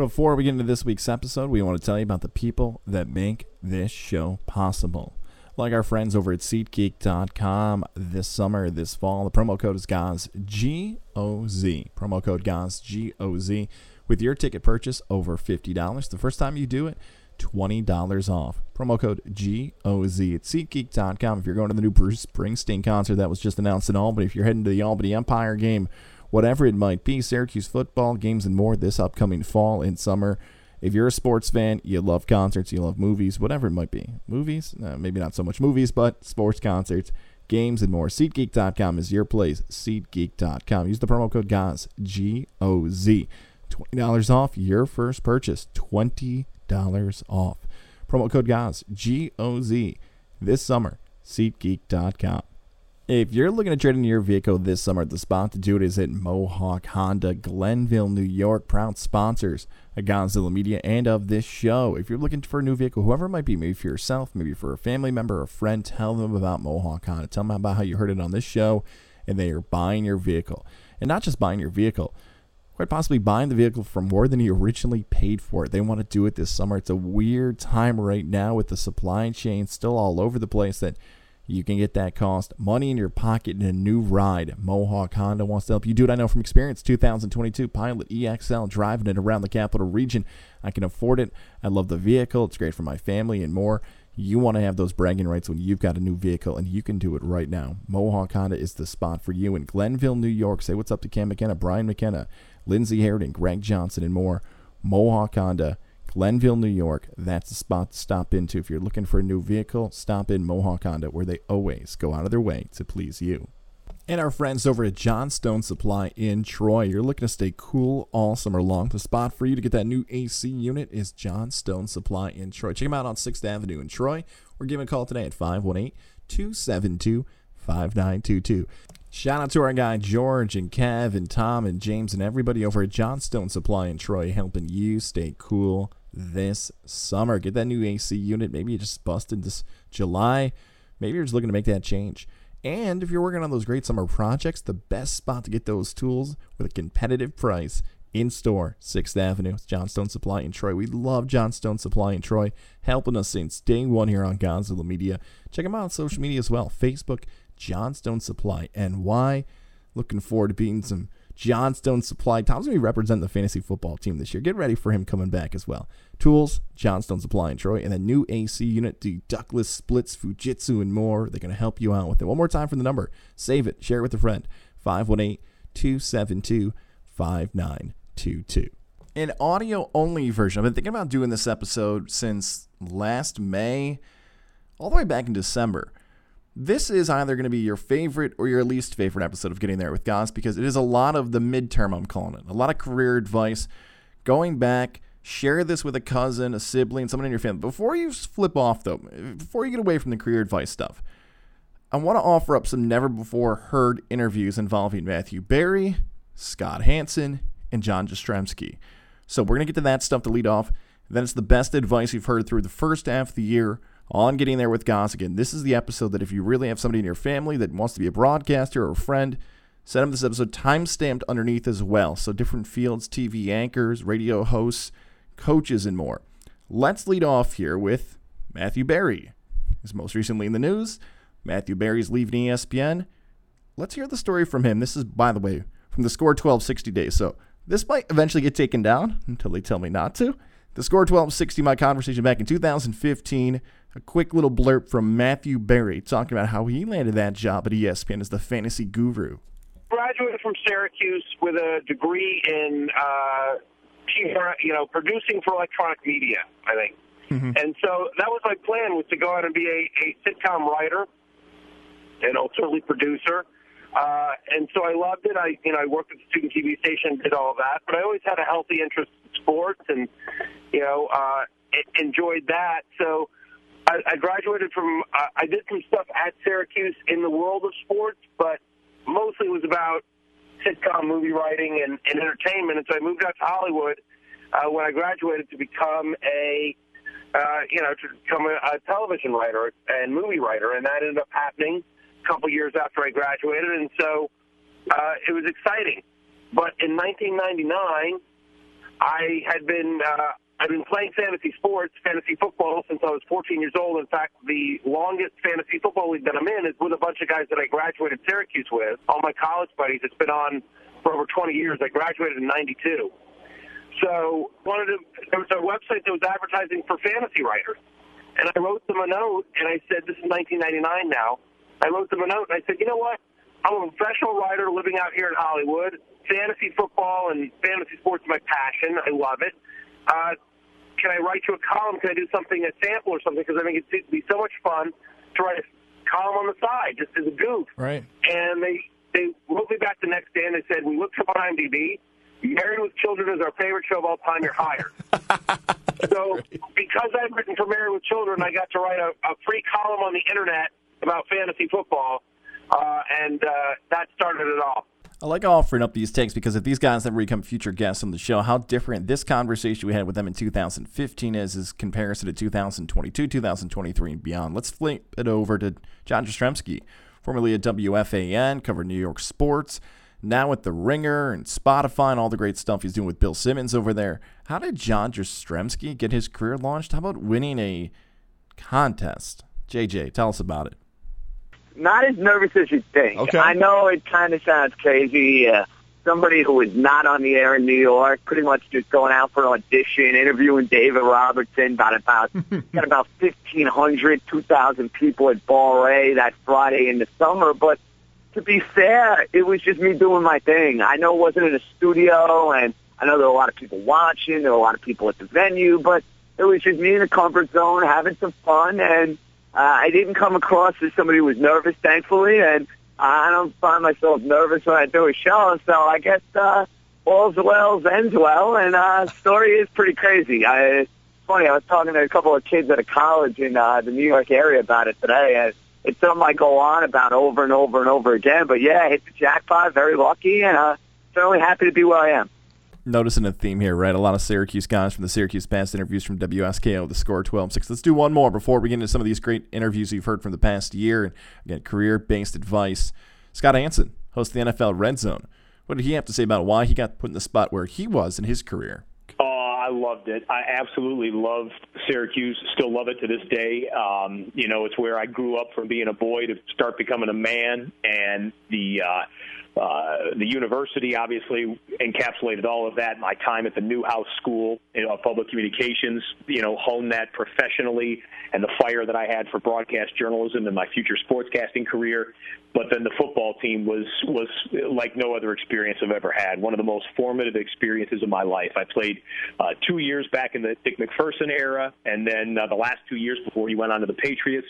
Before we get into this week's episode, we want to tell you about the people that make this show possible. Like our friends over at SeatGeek.com this summer, this fall, the promo code is GOZ, G O Z. Promo code GOZ, G O Z. With your ticket purchase over $50, the first time you do it, $20 off. Promo code GOZ at SeatGeek.com. If you're going to the new Bruce Springsteen concert that was just announced in Albany, if you're heading to the Albany Empire game, whatever it might be, Syracuse football, games, and more this upcoming fall and summer. If you're a sports fan, you love concerts, you love movies, whatever it might be. Movies, uh, maybe not so much movies, but sports concerts, games, and more. SeatGeek.com is your place. SeatGeek.com. Use the promo code GOZ, G O Z. $20 off your first purchase. $20 off. Promo code GOZ, G O Z. This summer, SeatGeek.com. If you're looking to trade in your vehicle this summer, the spot to do it is at Mohawk Honda, Glenville, New York, proud sponsors of Godzilla Media and of this show. If you're looking for a new vehicle, whoever it might be, maybe for yourself, maybe for a family member, a friend, tell them about Mohawk Honda. Tell them about how you heard it on this show and they are buying your vehicle. And not just buying your vehicle, quite possibly buying the vehicle for more than you originally paid for it. They want to do it this summer. It's a weird time right now with the supply chain still all over the place that you can get that cost, money in your pocket, and a new ride. Mohawk Honda wants to help you do it. I know from experience. 2022 Pilot EXL, driving it around the capital region. I can afford it. I love the vehicle. It's great for my family and more. You want to have those bragging rights when you've got a new vehicle, and you can do it right now. Mohawk Honda is the spot for you in Glenville, New York. Say what's up to Cam McKenna, Brian McKenna, Lindsey Harrington, Greg Johnson, and more. Mohawk Honda Glenville, New York. That's the spot to stop into. If you're looking for a new vehicle, stop in Mohawk Honda, where they always go out of their way to please you. And our friends over at Johnstone Supply in Troy. You're looking to stay cool all summer long. The spot for you to get that new AC unit is Johnstone Supply in Troy. Check them out on 6th Avenue in Troy or give them a call today at 518 272 5922. Shout out to our guy George and Kev and Tom and James and everybody over at Johnstone Supply in Troy helping you stay cool this summer. Get that new AC unit. Maybe you just busted this July. Maybe you're just looking to make that change. And if you're working on those great summer projects, the best spot to get those tools with a competitive price in store, 6th Avenue, Johnstone Supply in Troy. We love Johnstone Supply in Troy, helping us since day one here on Godzilla Media. Check them out on social media as well Facebook, Johnstone Supply NY. Looking forward to beating some Johnstone Supply. Tom's going to be representing the fantasy football team this year. Get ready for him coming back as well. Tools, Johnstone Supply in Troy, and the new AC unit, the ductless splits, Fujitsu, and more. They're going to help you out with it. One more time for the number. Save it. Share it with a friend. 518 272 5922. An audio only version. I've been thinking about doing this episode since last May, all the way back in December. This is either going to be your favorite or your least favorite episode of Getting There with Goz because it is a lot of the midterm, I'm calling it. A lot of career advice. Going back, share this with a cousin, a sibling, someone in your family. Before you flip off, though, before you get away from the career advice stuff, I want to offer up some never before heard interviews involving Matthew Berry, Scott Hanson, and John Jastremski. So we're going to get to that stuff to lead off. Then it's the best advice you've heard through the first half of the year on Getting There with Goz. Again, this is the episode that if you really have somebody in your family that wants to be a broadcaster or a friend, send them this episode time stamped underneath as well. So different fields, TV anchors, radio hosts, coaches, and more. Let's lead off here with Matthew Berry. He's most recently in the news. Matthew Berry's leaving ESPN. Let's hear the story from him. This is, by the way, from the score 1260 days. So this might eventually get taken down until they tell me not to. The score 1260, my conversation back in 2015 a quick little blurb from Matthew Berry talking about how he landed that job at ESPN as the fantasy guru. Graduated from Syracuse with a degree in, uh, you know, producing for electronic media, I think. Mm-hmm. And so that was my plan was to go out and be a, a sitcom writer and ultimately producer. Uh, and so I loved it. I, you know, I worked at the student TV station, did all that, but I always had a healthy interest in sports and, you know, uh, enjoyed that. So I, I graduated from. Uh, I did some stuff at Syracuse in the world of sports, but mostly it was about sitcom movie writing and, and entertainment. And so I moved out to Hollywood uh, when I graduated to become a, uh, you know, to become a, a television writer and movie writer, and that ended up happening a couple years after I graduated, and so uh, it was exciting. But in 1999, I had been uh, I've been playing fantasy sports, fantasy football since I was 14 years old. In fact, the longest fantasy football league that I'm in is with a bunch of guys that I graduated Syracuse with. All my college buddies. It's been on for over 20 years. I graduated in '92. So wanted to. There was a website that was advertising for fantasy writers, and I wrote them a note and I said, "This is 1999 now." I wrote them a note and I said, "You know what? I'm a professional writer living out here in Hollywood. Fantasy football and fantasy sports is my passion. I love it. Uh, can I write you a column? Can I do something, a sample or something? Because I think it'd be so much fun to write a column on the side just as a goof. Right. And they they wrote me back the next day and they said, we looked up on IMDb. Married with Children is our favorite show of all time. You're hired. so because I've written for Married with Children, I got to write a, a free column on the internet about fantasy football, uh, and uh, that started it all. I like offering up these takes because if these guys ever become future guests on the show, how different this conversation we had with them in 2015 is as comparison to 2022, 2023, and beyond. Let's flip it over to John Jastremski, formerly at WFAN, covered New York sports, now at The Ringer and Spotify and all the great stuff he's doing with Bill Simmons over there. How did John Jastremski get his career launched? How about winning a contest? JJ, tell us about it not as nervous as you think. Okay. I know it kind of sounds crazy. Uh, somebody who was not on the air in New York, pretty much just going out for an audition, interviewing David Robertson, got about got about fifteen hundred, two thousand people at Bar A that Friday in the summer. But to be fair, it was just me doing my thing. I know it wasn't in a studio, and I know there were a lot of people watching, there were a lot of people at the venue, but it was just me in the comfort zone having some fun and uh, I didn't come across as somebody who was nervous, thankfully, and I don't find myself nervous when I do a show. So I guess uh, all's well ends well, and uh, story is pretty crazy. I, it's funny. I was talking to a couple of kids at a college in uh, the New York area about it today, and it's something I go on about over and over and over again. But yeah, I hit the jackpot, very lucky, and uh, certainly happy to be where I am noticing a theme here, right? A lot of Syracuse guys from the Syracuse past interviews from WSKO, the score 12 6. Let's do one more before we get into some of these great interviews you've heard from the past year. And again, career based advice. Scott Hanson, host of the NFL Red Zone. What did he have to say about why he got put in the spot where he was in his career? Oh, I loved it. I absolutely loved Syracuse. Still love it to this day. Um, you know, it's where I grew up from being a boy to start becoming a man, and the uh, uh, the university obviously encapsulated all of that. My time at the Newhouse School of Public Communications, you know, honed that professionally, and the fire that I had for broadcast journalism and my future sportscasting career. But then the football team was was like no other experience I've ever had. One of the most formative experiences of my life. I played uh, two years back in the Dick MacPherson era, and then uh, the last two years before he went on to the Patriots.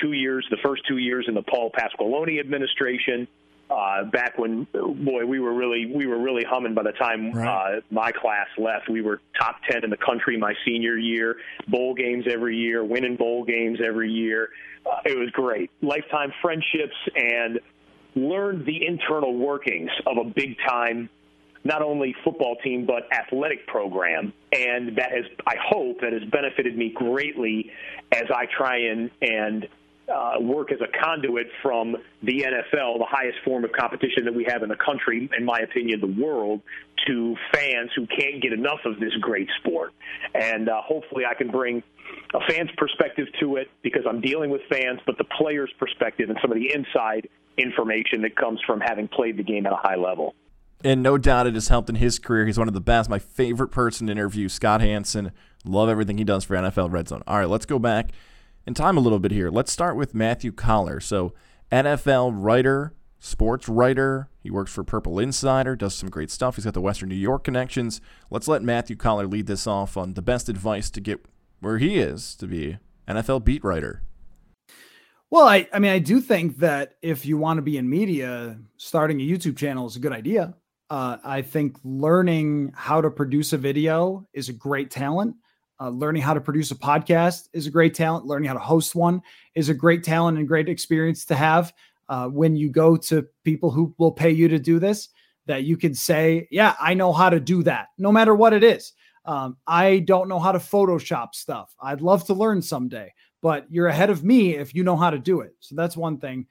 Two years, the first two years in the Paul Pasqualoni administration uh, back when boy we were really we were really humming by the time right. uh, my class left. We were top ten in the country my senior year, bowl games every year, winning bowl games every year. Uh, it was great, lifetime friendships, and learned the internal workings of a big time not only football team but athletic program and that has I hope that has benefited me greatly as I try and and uh, work as a conduit from the NFL, the highest form of competition that we have in the country, in my opinion, the world, to fans who can't get enough of this great sport. And uh, hopefully, I can bring a fan's perspective to it because I'm dealing with fans, but the player's perspective and some of the inside information that comes from having played the game at a high level. And no doubt it has helped in his career. He's one of the best. My favorite person to interview, Scott Hanson. Love everything he does for NFL Red Zone. All right, let's go back in time a little bit here. Let's start with Matthew Coller. So, NFL writer, sports writer. He works for Purple Insider, does some great stuff. He's got the Western New York connections. Let's let Matthew Coller lead this off on the best advice to get where he is to be NFL beat writer. Well, I, I mean, I do think that if you want to be in media, starting a YouTube channel is a good idea. Uh, I think learning how to produce a video is a great talent. Uh, learning how to produce a podcast is a great talent. Learning how to host one is a great talent and great experience to have. Uh, when you go to people who will pay you to do this, that you can say, Yeah, I know how to do that, no matter what it is. Um, I don't know how to Photoshop stuff. I'd love to learn someday, but you're ahead of me if you know how to do it. So that's one thing.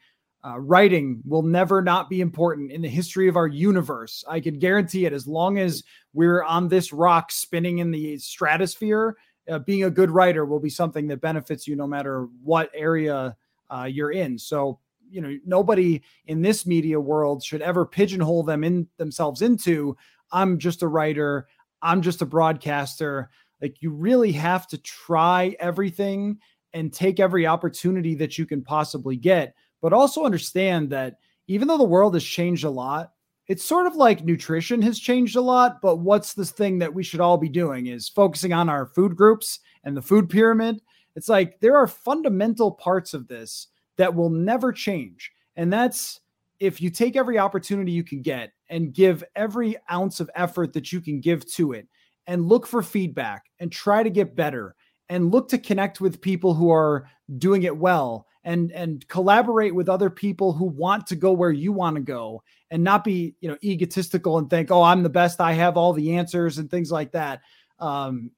Uh, writing will never not be important in the history of our universe. I can guarantee it. As long as we're on this rock spinning in the stratosphere, uh, being a good writer will be something that benefits you no matter what area uh, you're in. So, you know, nobody in this media world should ever pigeonhole them in themselves into I'm just a writer, I'm just a broadcaster. Like you really have to try everything and take every opportunity that you can possibly get but also understand that even though the world has changed a lot, it's sort of like nutrition has changed a lot. But what's this thing that we should all be doing is focusing on our food groups and the food pyramid. It's like there are fundamental parts of this that will never change. And that's if you take every opportunity you can get and give every ounce of effort that you can give to it and look for feedback and try to get better and look to connect with people who are doing it well and and collaborate with other people who want to go where you want to go and not be you know egotistical and think oh i'm the best i have all the answers and things like that um,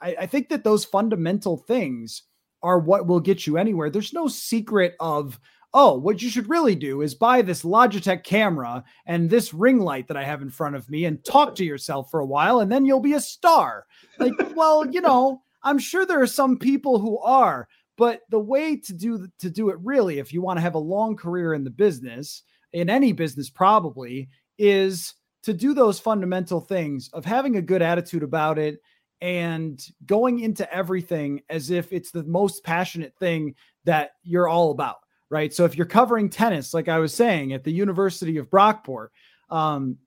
I, I think that those fundamental things are what will get you anywhere there's no secret of oh, what you should really do is buy this Logitech camera and this ring light that I have in front of me and talk to yourself for a while and then you'll be a star. Like, well, you know, I'm sure there are some people who are, but the way to do to do it really, if you want to have a long career in the business, in any business probably, is to do those fundamental things of having a good attitude about it and going into everything as if it's the most passionate thing that you're all about, right? So if you're covering tennis, like I was saying at the University of Brockport, um,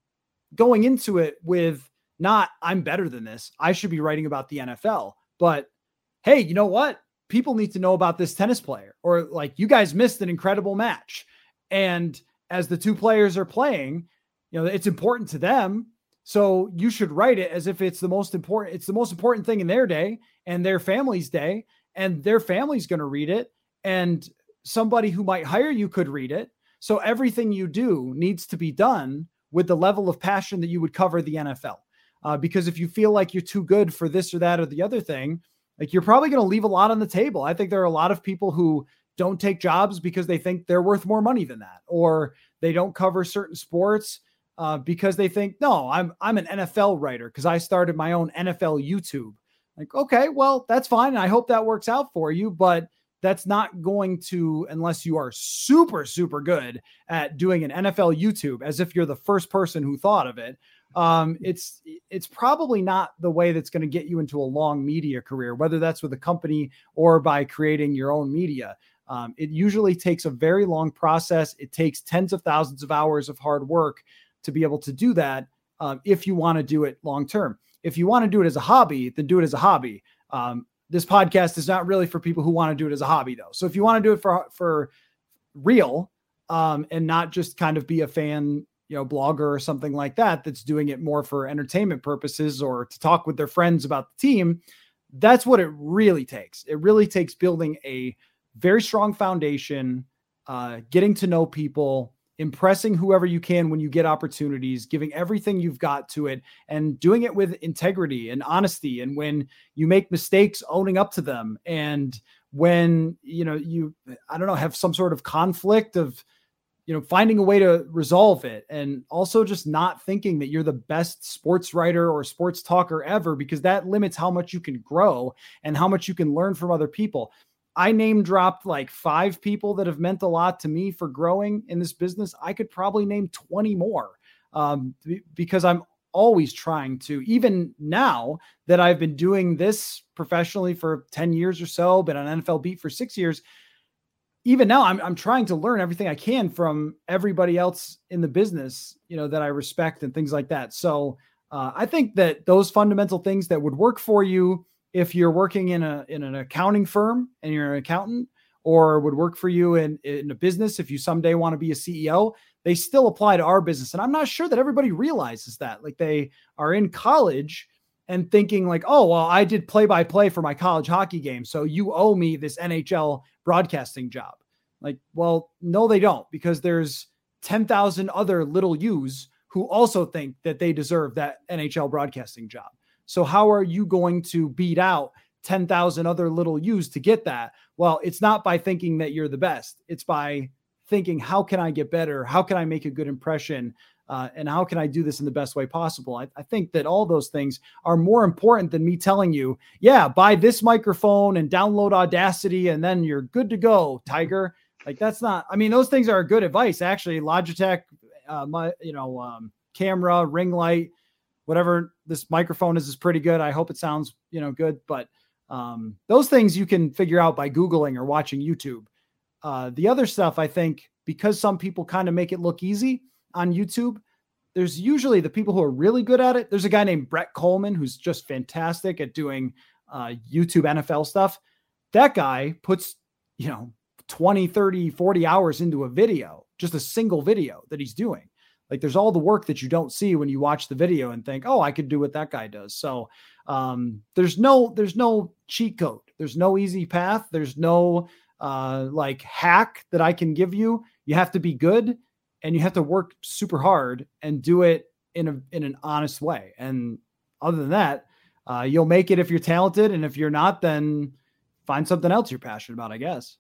going into it with not I'm better than this, I should be writing about the NFL, but hey, you know what? People need to know about this tennis player or like you guys missed an incredible match. And as the two players are playing you know it's important to them. So you should write it as if it's the most important it's the most important thing in their day and their family's day and their family's going to read it and somebody who might hire you could read it. So everything you do needs to be done with the level of passion that you would cover the NFL uh, because if you feel like you're too good for this or that or the other thing like you're probably going to leave a lot on the table. I think there are a lot of people who don't take jobs because they think they're worth more money than that, or they don't cover certain sports uh, because they think, no, I'm I'm an NFL writer because I started my own NFL YouTube. Like, okay, well, that's fine. and I hope that works out for you, but that's not going to unless you are super super good at doing an NFL YouTube as if you're the first person who thought of it um, it's it's probably not the way that's going to get you into a long media career, whether that's with a company or by creating your own media. Um, it usually takes a very long process. It takes tens of thousands of hours of hard work to be able to do that um, if you want to do it long term. If you want to do it as a hobby, then do it as a hobby. Um, this podcast is not really for people who want to do it as a hobby, though. So if you want to do it for for real um, and not just kind of be a fan you know blogger or something like that that's doing it more for entertainment purposes or to talk with their friends about the team that's what it really takes. It really takes building a very strong foundation uh, getting to know people impressing whoever you can when you get opportunities giving everything you've got to it and doing it with integrity and honesty and when you make mistakes owning up to them and when you know you i don't know have some sort of conflict of you know finding a way to resolve it and also just not thinking that you're the best sports writer or sports talker ever because that limits how much you can grow and how much you can learn from other people. I name dropped like five people that have meant a lot to me for growing in this business. I could probably name 20 more um, because i'm always trying to even now that i've been doing this professionally for 10 years or so been on nfl beat for six years even now I'm I'm trying to learn everything I can from everybody else in the business, you know, that I respect and things like that. So uh, I think that those fundamental things that would work for you if you're working in a in an accounting firm and you're an accountant, or would work for you in in a business if you someday want to be a CEO, they still apply to our business. And I'm not sure that everybody realizes that. Like they are in college and thinking like, oh well, I did play by play for my college hockey game, so you owe me this NHL broadcasting job. Like, well, no, they don't, because there's 10,000 other little U's who also think that they deserve that NHL broadcasting job. So, how are you going to beat out 10,000 other little U's to get that? Well, it's not by thinking that you're the best, it's by thinking, how can I get better? How can I make a good impression? Uh, and how can I do this in the best way possible? I, I, think that all those things are more important than me telling you, yeah, buy this microphone and download Audacity and then you're good to go, Tiger. Like that's not. I mean, those things are good advice. Actually, Logitech, uh, my you know, um, camera, ring light, whatever this microphone is is pretty good. I hope it sounds you know good, but um, those things you can figure out by googling or watching YouTube. Uh, the other stuff, I think, because some people kind of make it look easy on YouTube. There's usually the people who are really good at it. There's a guy named Brett Coleman who's just fantastic at doing uh, YouTube NFL stuff. That guy puts, you know, 20, 30, 40 hours into a video, just a single video that he's doing. Like there's all the work that you don't see when you watch the video and think, oh, I could do what that guy does. So um, there's no there's no cheat code. There's no easy path. There's no uh, like hack that I can give you. You have to be good and you have to work super hard and do it in a in an honest way. And other than that, uh, you'll make it if you're talented, and if you're not, then find something else you're passionate about. I guess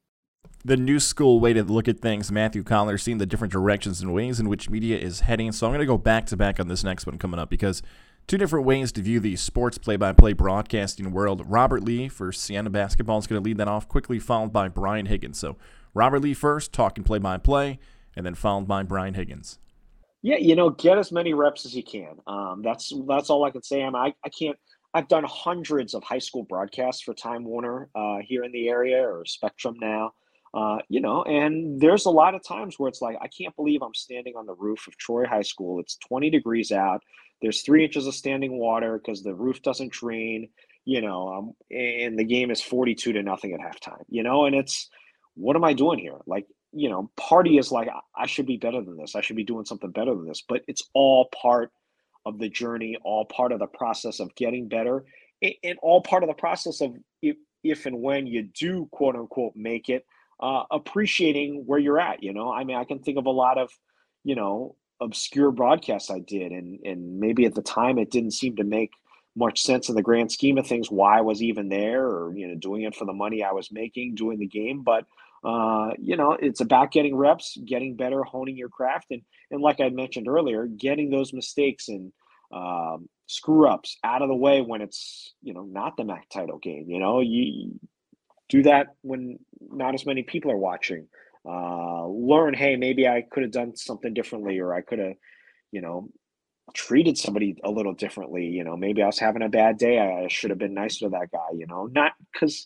the new school way to look at things. Matthew Coller seeing the different directions and ways in which media is heading. So I'm going to go back to back on this next one coming up because two different ways to view the sports play-by-play broadcasting world. Robert Lee for Siena Basketball is going to lead that off quickly, followed by Brian Higgins. So Robert Lee first, talking play-by-play, and then followed by Brian Higgins. Yeah, you know, get as many reps as you can. Um, that's that's all I can say. I'm, I I can't. I've done hundreds of high school broadcasts for Time Warner uh, here in the area or Spectrum now. Uh, you know, and there's a lot of times where it's like, I can't believe I'm standing on the roof of Troy High School. It's 20 degrees out. There's three inches of standing water because the roof doesn't drain, you know, um, and the game is 42 to nothing at halftime, you know, and it's, what am I doing here? Like, you know, party is like, I should be better than this. I should be doing something better than this, but it's all part of the journey, all part of the process of getting better, and all part of the process of if, if and when you do quote unquote make it uh, appreciating where you're at. You know, I mean, I can think of a lot of, you know, obscure broadcasts I did, and and maybe at the time it didn't seem to make much sense in the grand scheme of things why I was even there, or you know, doing it for the money I was making doing the game. But uh, you know, it's about getting reps, getting better, honing your craft, and and like I mentioned earlier, getting those mistakes and um, screw ups out of the way when it's you know not the MAC title game. You know, you do that when not as many people are watching. Uh, learn, hey, maybe I could have done something differently, or I could have, you know, treated somebody a little differently. You know, maybe I was having a bad day. I should have been nicer to that guy. You know, not because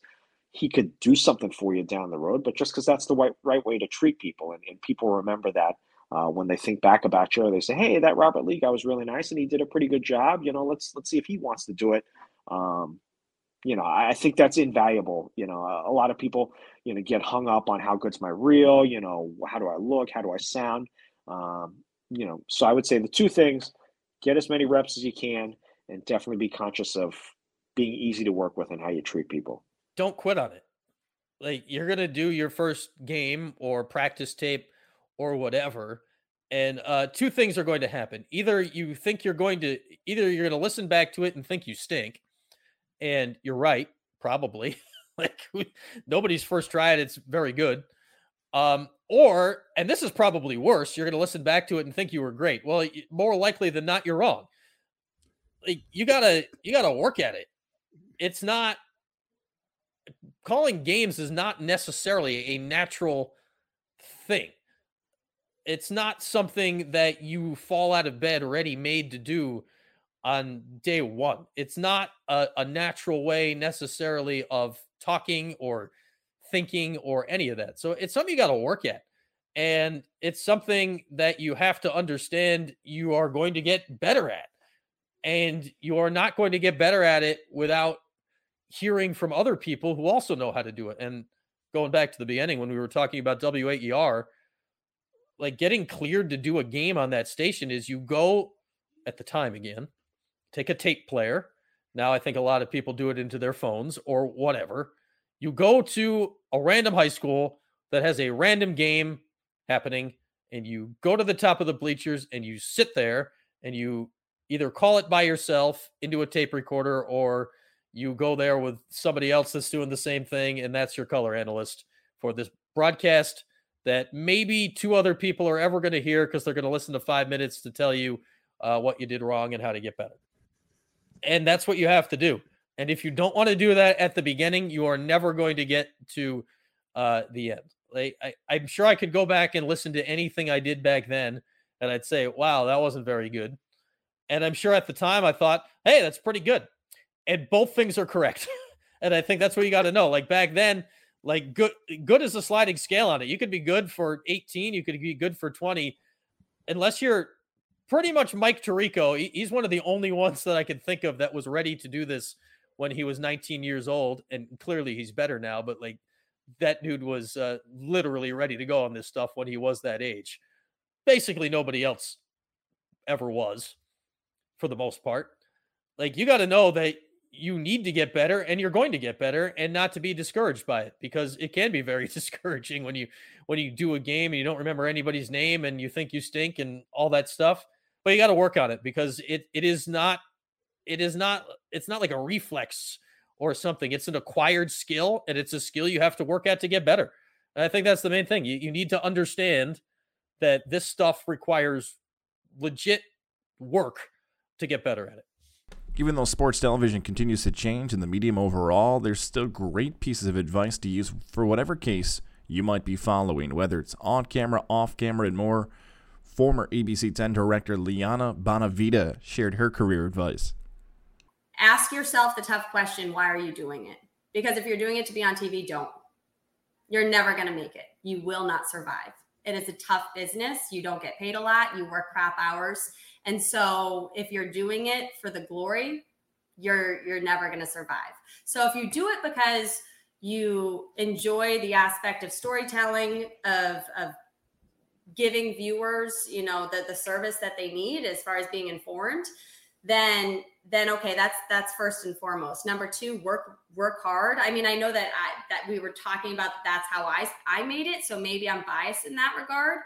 he could do something for you down the road, but just because that's the right right way to treat people, and, and people remember that. Uh, when they think back about you, they say, "Hey, that Robert Lee guy was really nice, and he did a pretty good job." You know, let's let's see if he wants to do it. Um, you know, I think that's invaluable. You know, a, a lot of people, you know, get hung up on how good's my reel. You know, how do I look? How do I sound? Um, you know, so I would say the two things: get as many reps as you can, and definitely be conscious of being easy to work with and how you treat people. Don't quit on it. Like you're gonna do your first game or practice tape or whatever, and uh, two things are going to happen. Either you think you're going to, either you're to listen back to it and think you stink, and you're right, probably. like nobody's first try it, it's very good. Um, or, and this is probably worse, you're going to listen back to it and think you were great. Well, more likely than not, you're wrong. Like you gotta, you gotta work at it. It's not calling games is not necessarily a natural thing. It's not something that you fall out of bed ready made to do on day one. It's not a, a natural way necessarily of talking or thinking or any of that. So it's something you got to work at. And it's something that you have to understand you are going to get better at. And you are not going to get better at it without hearing from other people who also know how to do it. And going back to the beginning when we were talking about WAER, like getting cleared to do a game on that station is you go at the time again, take a tape player. Now I think a lot of people do it into their phones or whatever. You go to a random high school that has a random game happening and you go to the top of the bleachers and you sit there and you either call it by yourself into a tape recorder or you go there with somebody else that's doing the same thing and that's your color analyst for this broadcast that maybe two other people are ever going to hear because they're going to listen to five minutes to tell you uh, what you did wrong and how to get better. And that's what you have to do. And if you don't want to do that at the beginning, you are never going to get to uh, the end. Like I, I'm sure I could go back and listen to anything I did back then, and I'd say, "Wow, that wasn't very good." And I'm sure at the time I thought, "Hey, that's pretty good." And both things are correct. and I think that's what you got to know. Like back then, like good good is a sliding scale on it. You could be good for 18, you could be good for 20, unless you're pretty much Mike Tirico. He's one of the only ones that I can think of that was ready to do this when he was 19 years old, and clearly he's better now. But like that dude was uh, literally ready to go on this stuff when he was that age. Basically, nobody else ever was, for the most part. Like you got to know that you need to get better and you're going to get better and not to be discouraged by it because it can be very discouraging when you when you do a game and you don't remember anybody's name and you think you stink and all that stuff but you got to work on it because it it is not it is not it's not like a reflex or something. It's an acquired skill and it's a skill you have to work at to get better. And i think that's the main thing. You, you need to understand that this stuff requires legit work to get better at it even though sports television continues to change in the medium overall, there's still great pieces of advice to use for whatever case you might be following, whether it's on camera, off camera, and more. Former ABC 10 director Liana Bonavita shared her career advice. Ask yourself the tough question why are you doing it? Because if you're doing it to be on TV, don't. You're never going to make it. You will not survive. It is a tough business. You don't get paid a lot. You work crap hours. And so if you're doing it for the glory, you're you're never going to survive. So if you do it because you enjoy the aspect of storytelling of of giving viewers, you know, the the service that they need as far as being informed, then then okay, that's that's first and foremost. Number 2, work work hard. I mean, I know that I that we were talking about that's how I I made it, so maybe I'm biased in that regard,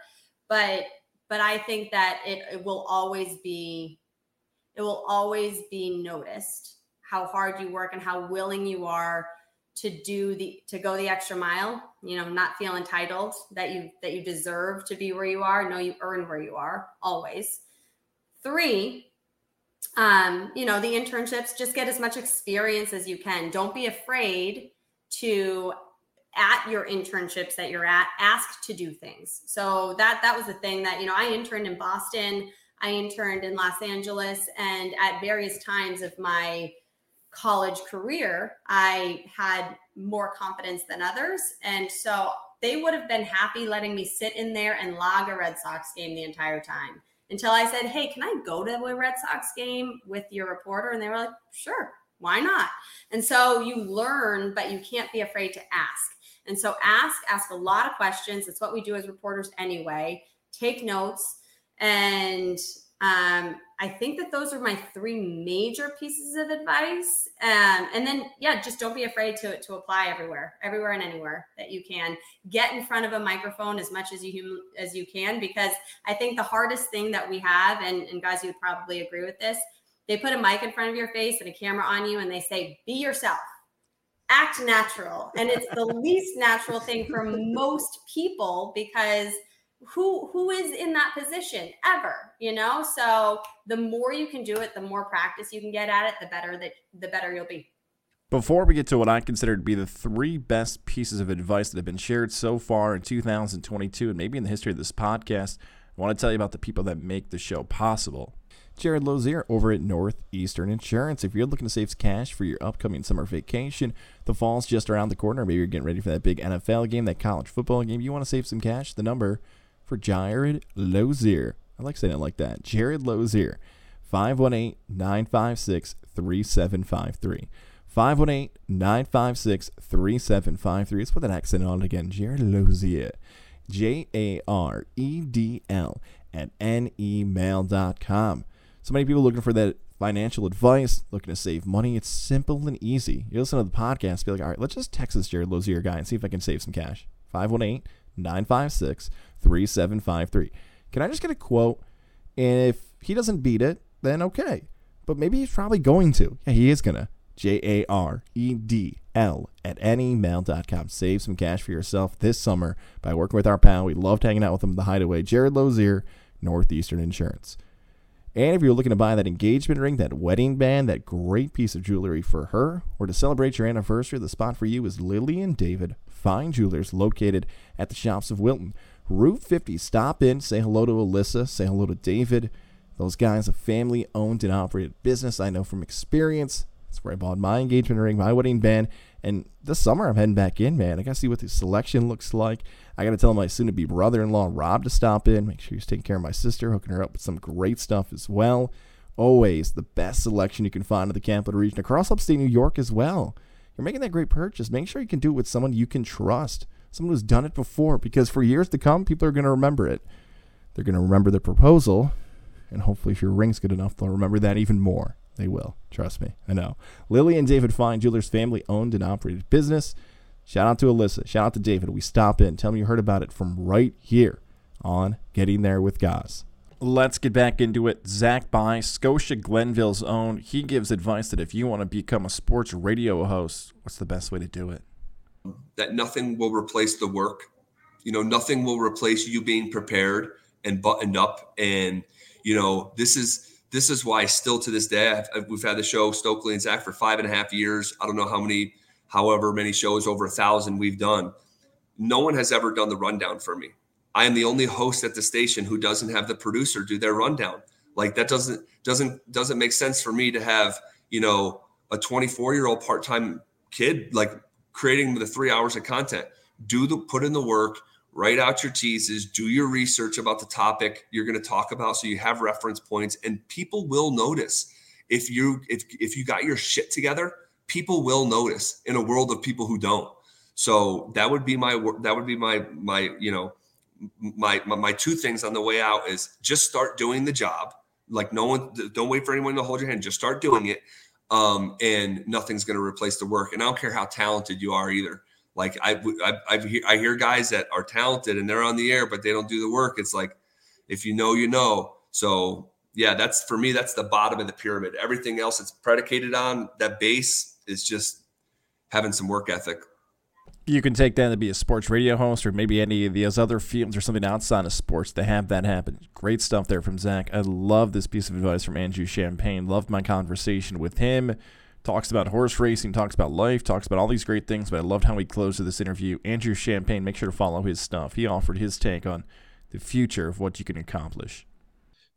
but but I think that it, it will always be it will always be noticed how hard you work and how willing you are to do the to go the extra mile you know not feel entitled that you that you deserve to be where you are no you earn where you are always. Three um you know the internships just get as much experience as you can. Don't be afraid to at your internships that you're at asked to do things. So that that was the thing that you know i interned in boston i interned in los angeles and at various times of my college career i had more confidence than others. And so they would have been happy letting me sit in there and log a red sox game the entire time until i said hey can i go to a red sox game with your reporter? And they were like sure why not? And so you learn but you can't be afraid to ask and so ask, ask a lot of questions. It's what we do as reporters anyway. Take notes. And um, I think that those are my three major pieces of advice. Um, and then, yeah, just don't be afraid to, to apply everywhere, everywhere and anywhere that you can. Get in front of a microphone as much as you as you can, because I think the hardest thing that we have, and, and guys, you would probably agree with this, they put a mic in front of your face and a camera on you, and they say, "Be yourself." Act natural. And it's the least natural thing for most people because who who is in that position ever you know? So the more you can do it the more practice you can get at it the better that the better you'll be. Before we get to what I consider to be the three best pieces of advice that have been shared so far in 2022 and maybe in the history of this podcast, I want to tell you about the people that make the show possible. Jared Lozier over at Northeastern Insurance. If you're looking to save some cash for your upcoming summer vacation, the fall's just around the corner. Maybe you're getting ready for that big NFL game, that college football game. You want to save some cash? The number for Jared Lozier. I like saying it like that. Jared Lozier. 518 956 3753. 518 956 3753. Let's put that accent on it again. Jared Lozier. J A R E D L at nemail.com. So many people looking for that financial advice, looking to save money. It's simple and easy. You listen to the podcast, be like, all right, let's just text this Jared Lozier guy and see if I can save some cash. 518 956 3753. Can I just get a quote? And if he doesn't beat it, then okay. But maybe he's probably going to. Yeah, he is going to. J A R E D L at anymail.com. Save some cash for yourself this summer by working with our pal. We loved hanging out with him the hideaway, Jared Lozier, Northeastern Insurance. And if you're looking to buy that engagement ring, that wedding band, that great piece of jewelry for her, or to celebrate your anniversary, the spot for you is Lily and David Fine Jewelers located at the shops of Wilton. Route 50. Stop in, say hello to Alyssa, say hello to David. Those guys, a family owned and operated business. I know from experience. That's where I bought my engagement ring, my wedding band. And this summer, I'm heading back in, man. I got to see what the selection looks like. I got to tell my soon to be brother in law, Rob, to stop in. Make sure he's taking care of my sister, hooking her up with some great stuff as well. Always the best selection you can find in the capital region across upstate New York as well. You're making that great purchase. Make sure you can do it with someone you can trust, someone who's done it before, because for years to come, people are going to remember it. They're going to remember the proposal, and hopefully, if your ring's good enough, they'll remember that even more. They will. Trust me. I know. Lily and David Fine Jewelers family owned and operated business. Shout out to Alyssa. Shout out to David. We stop in. Tell me you heard about it from right here on Getting There with Goz. Let's get back into it. Zach By, Scotia Glenville's own. He gives advice that if you want to become a sports radio host, what's the best way to do it? That nothing will replace the work. You know, nothing will replace you being prepared and buttoned up. And, you know, this is this is why still to this day I've, we've had the show Stokely and Zach for five and a half years. I don't know how many, however many shows over a thousand we've done. No one has ever done the rundown for me. I am the only host at the station who doesn't have the producer do their rundown. Like that doesn't doesn't doesn't make sense for me to have you know a 24 year old part time kid like creating the three hours of content. Do the put in the work write out your teases, do your research about the topic you're going to talk about so you have reference points and people will notice if you if if you got your shit together, people will notice in a world of people who don't. So that would be my that would be my my you know my my, my two things on the way out is just start doing the job. Like no one don't wait for anyone to hold your hand, just start doing it. Um, and nothing's going to replace the work. And I don't care how talented you are either like I, I, I, hear, I hear guys that are talented and they're on the air, but they don't do the work. It's like, if you know, you know. So yeah, that's for me, that's the bottom of the pyramid. Everything else it's predicated on that base is just having some work ethic. You can take that to be a sports radio host or maybe any of these other fields or something outside of sports to have that happen. Great stuff there from Zach. I love this piece of advice from Andrew Champagne. Loved my conversation with him talks about horse racing, talks about life, talks about all these great things. But I loved how he closed this interview. Andrew Champagne, make sure to follow his stuff. He offered his take on the future of what you can accomplish.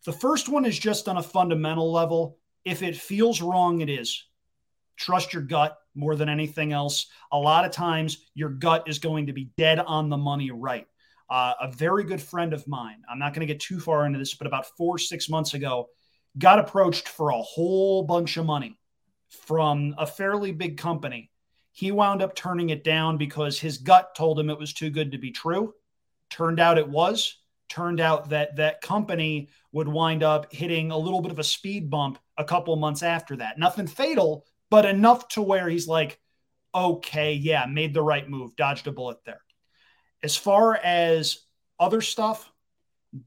The first one is just on a fundamental level. If it feels wrong, it is. Trust your gut more than anything else. A lot of times, your gut is going to be dead on the money right. Uh, a very good friend of mine, I'm not going to get too far into this, but about four, six months ago, got approached for a whole bunch of money from a fairly big company. He wound up turning it down because his gut told him it was too good to be true. Turned out it was. Turned out that that company would wind up hitting a little bit of a speed bump a couple months after that. Nothing fatal, but enough to where he's like, okay, yeah, made the right move, dodged a bullet there. As far as other stuff,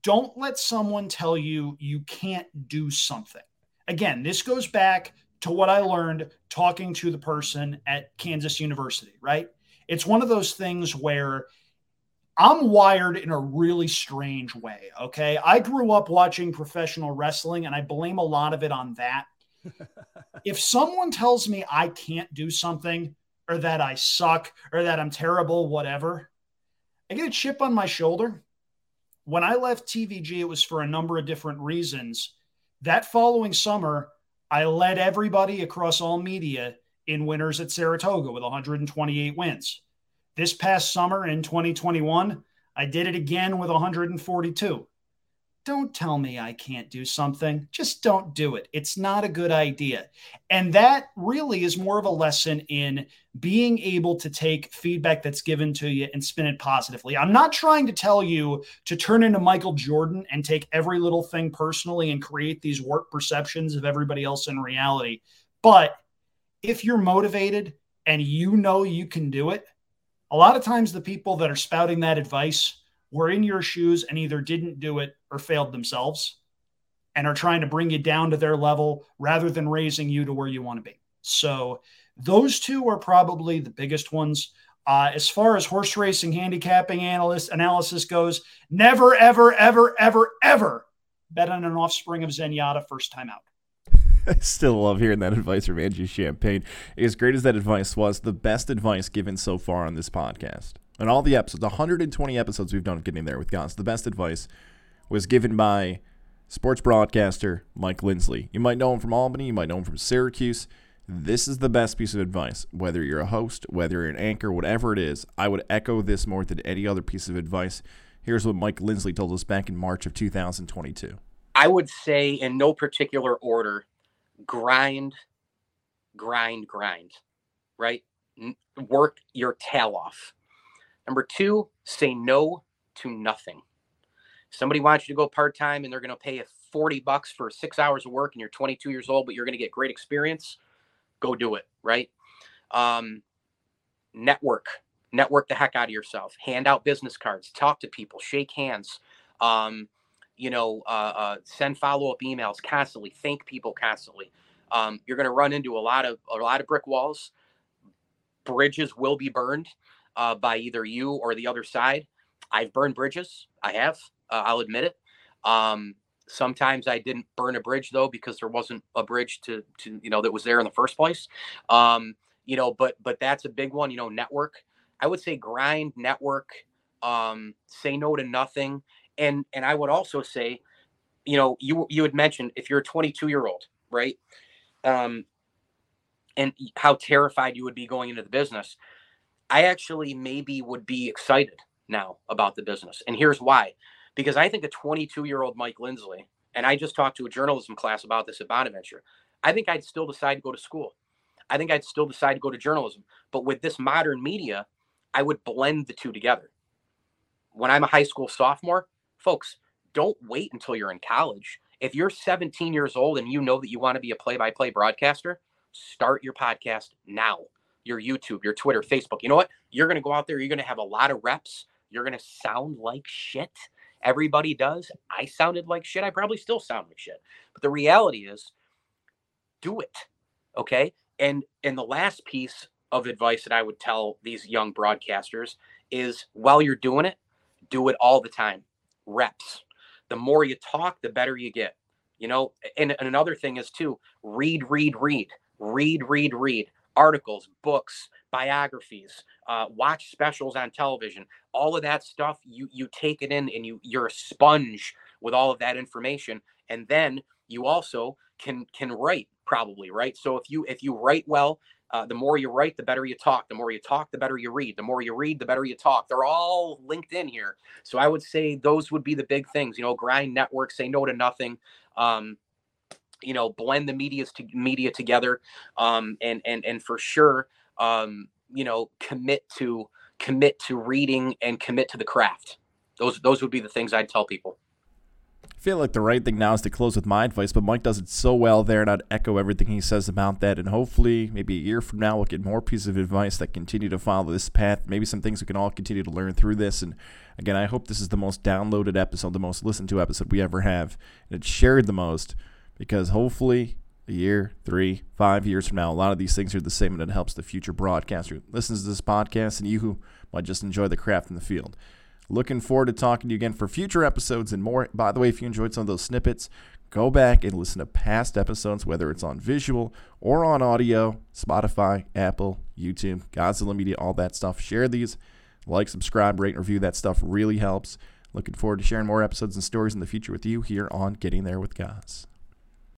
don't let someone tell you you can't do something. Again, this goes back to what I learned talking to the person at Kansas University, right? It's one of those things where I'm wired in a really strange way. Okay. I grew up watching professional wrestling and I blame a lot of it on that. if someone tells me I can't do something or that I suck or that I'm terrible, whatever, I get a chip on my shoulder. When I left TVG, it was for a number of different reasons. That following summer, I led everybody across all media in winners at Saratoga with 128 wins. This past summer in 2021, I did it again with 142. Don't tell me I can't do something. Just don't do it. It's not a good idea. And that really is more of a lesson in being able to take feedback that's given to you and spin it positively. I'm not trying to tell you to turn into Michael Jordan and take every little thing personally and create these warped perceptions of everybody else in reality. But if you're motivated and you know you can do it, a lot of times the people that are spouting that advice were in your shoes and either didn't do it or failed themselves and are trying to bring you down to their level rather than raising you to where you want to be. So those two are probably the biggest ones. Uh, as far as horse racing handicapping analyst analysis goes, never, ever, ever, ever, ever bet on an offspring of Zenyatta first time out. I still love hearing that advice from Andrew Champagne. As great as that advice was, the best advice given so far on this podcast. And all the episodes, 120 episodes we've done of Getting There with Goz, the best advice was given by sports broadcaster Mike Lindsley. You might know him from Albany, you might know him from Syracuse. This is the best piece of advice. Whether you're a host, whether you're an anchor, whatever it is, I would echo this more than any other piece of advice. Here's what Mike Lindsley told us back in March of 2022. I would say, in no particular order, grind, grind, grind, right? Work your tail off. Number two, say no to nothing. Somebody wants you to go part time and they're going to pay you 40 bucks for six hours of work and you're 22 years old, but you're going to get great experience. Go do it, right? Um, network, network the heck out of yourself. Hand out business cards, talk to people, shake hands. Um, you know, uh, uh, send follow up emails constantly, thank people constantly. Um, you're going to run into a lot of a lot of brick walls. Bridges will be burned uh, by either you or the other side. I've burned bridges. I have. Uh, I'll admit it. Um, sometimes I didn't burn a bridge though because there wasn't a bridge to to you know that was there in the first place. Um, you know, but but that's a big one. You know, network. I would say grind, network, um, say no to nothing, and and I would also say, you know, you you had mentioned if you're a 22 year old, right, um, and how terrified you would be going into the business. I actually maybe would be excited now about the business, and here's why: because I think a 22 year old Mike Lindsley, and I just talked to a journalism class about this at Bonaventure. I think I'd still decide to go to school. I think I'd still decide to go to journalism. But with this modern media, I would blend the two together. When I'm a high school sophomore, folks, don't wait until you're in college. If you're 17 years old and you know that you want to be a play by play broadcaster, start your podcast now. Your YouTube, your Twitter, Facebook. You know what? You're going to go out there, you're going to have a lot of reps. You're going to sound like shit. Everybody does. I sounded like shit. I probably still sound like shit. But the reality is, do it. Okay. And and the last piece of advice that I would tell these young broadcasters is while you're doing it, do it all the time reps. The more you talk, the better you get. You know, and, and another thing is too read, read, read, read, read, read articles, books, biographies, uh, watch specials on television. All of that stuff, you you take it in and you you're a sponge with all of that information, and then you also can can write probably right. So if you if you write well, uh, the more you write, the better you talk. The more you talk, the better you read. The more you read, the better you talk. They're all linked in here. So I would say those would be the big things. You know, grind network, say no to nothing. Um, you know, blend the media's to, media together, um, and and and for sure, um, you know, commit to commit to reading and commit to the craft. Those those would be the things I'd tell people. I feel like the right thing now is to close with my advice, but Mike does it so well there, and I'd echo everything he says about that. And hopefully, maybe a year from now, we'll get more pieces of advice that continue to follow this path. Maybe some things we can all continue to learn through this. And again, I hope this is the most downloaded episode, the most listened to episode we ever have, and it's shared the most because hopefully, a year, three, five years from now, a lot of these things are the same, and it helps the future broadcaster who listens to this podcast and you who might just enjoy the craft in the field. Looking forward to talking to you again for future episodes and more. By the way, if you enjoyed some of those snippets, go back and listen to past episodes, whether it's on visual or on audio, Spotify, Apple, YouTube, Godzilla Media, all that stuff. Share these, like, subscribe, rate, and review. That stuff really helps. Looking forward to sharing more episodes and stories in the future with you here on Getting There with Goz.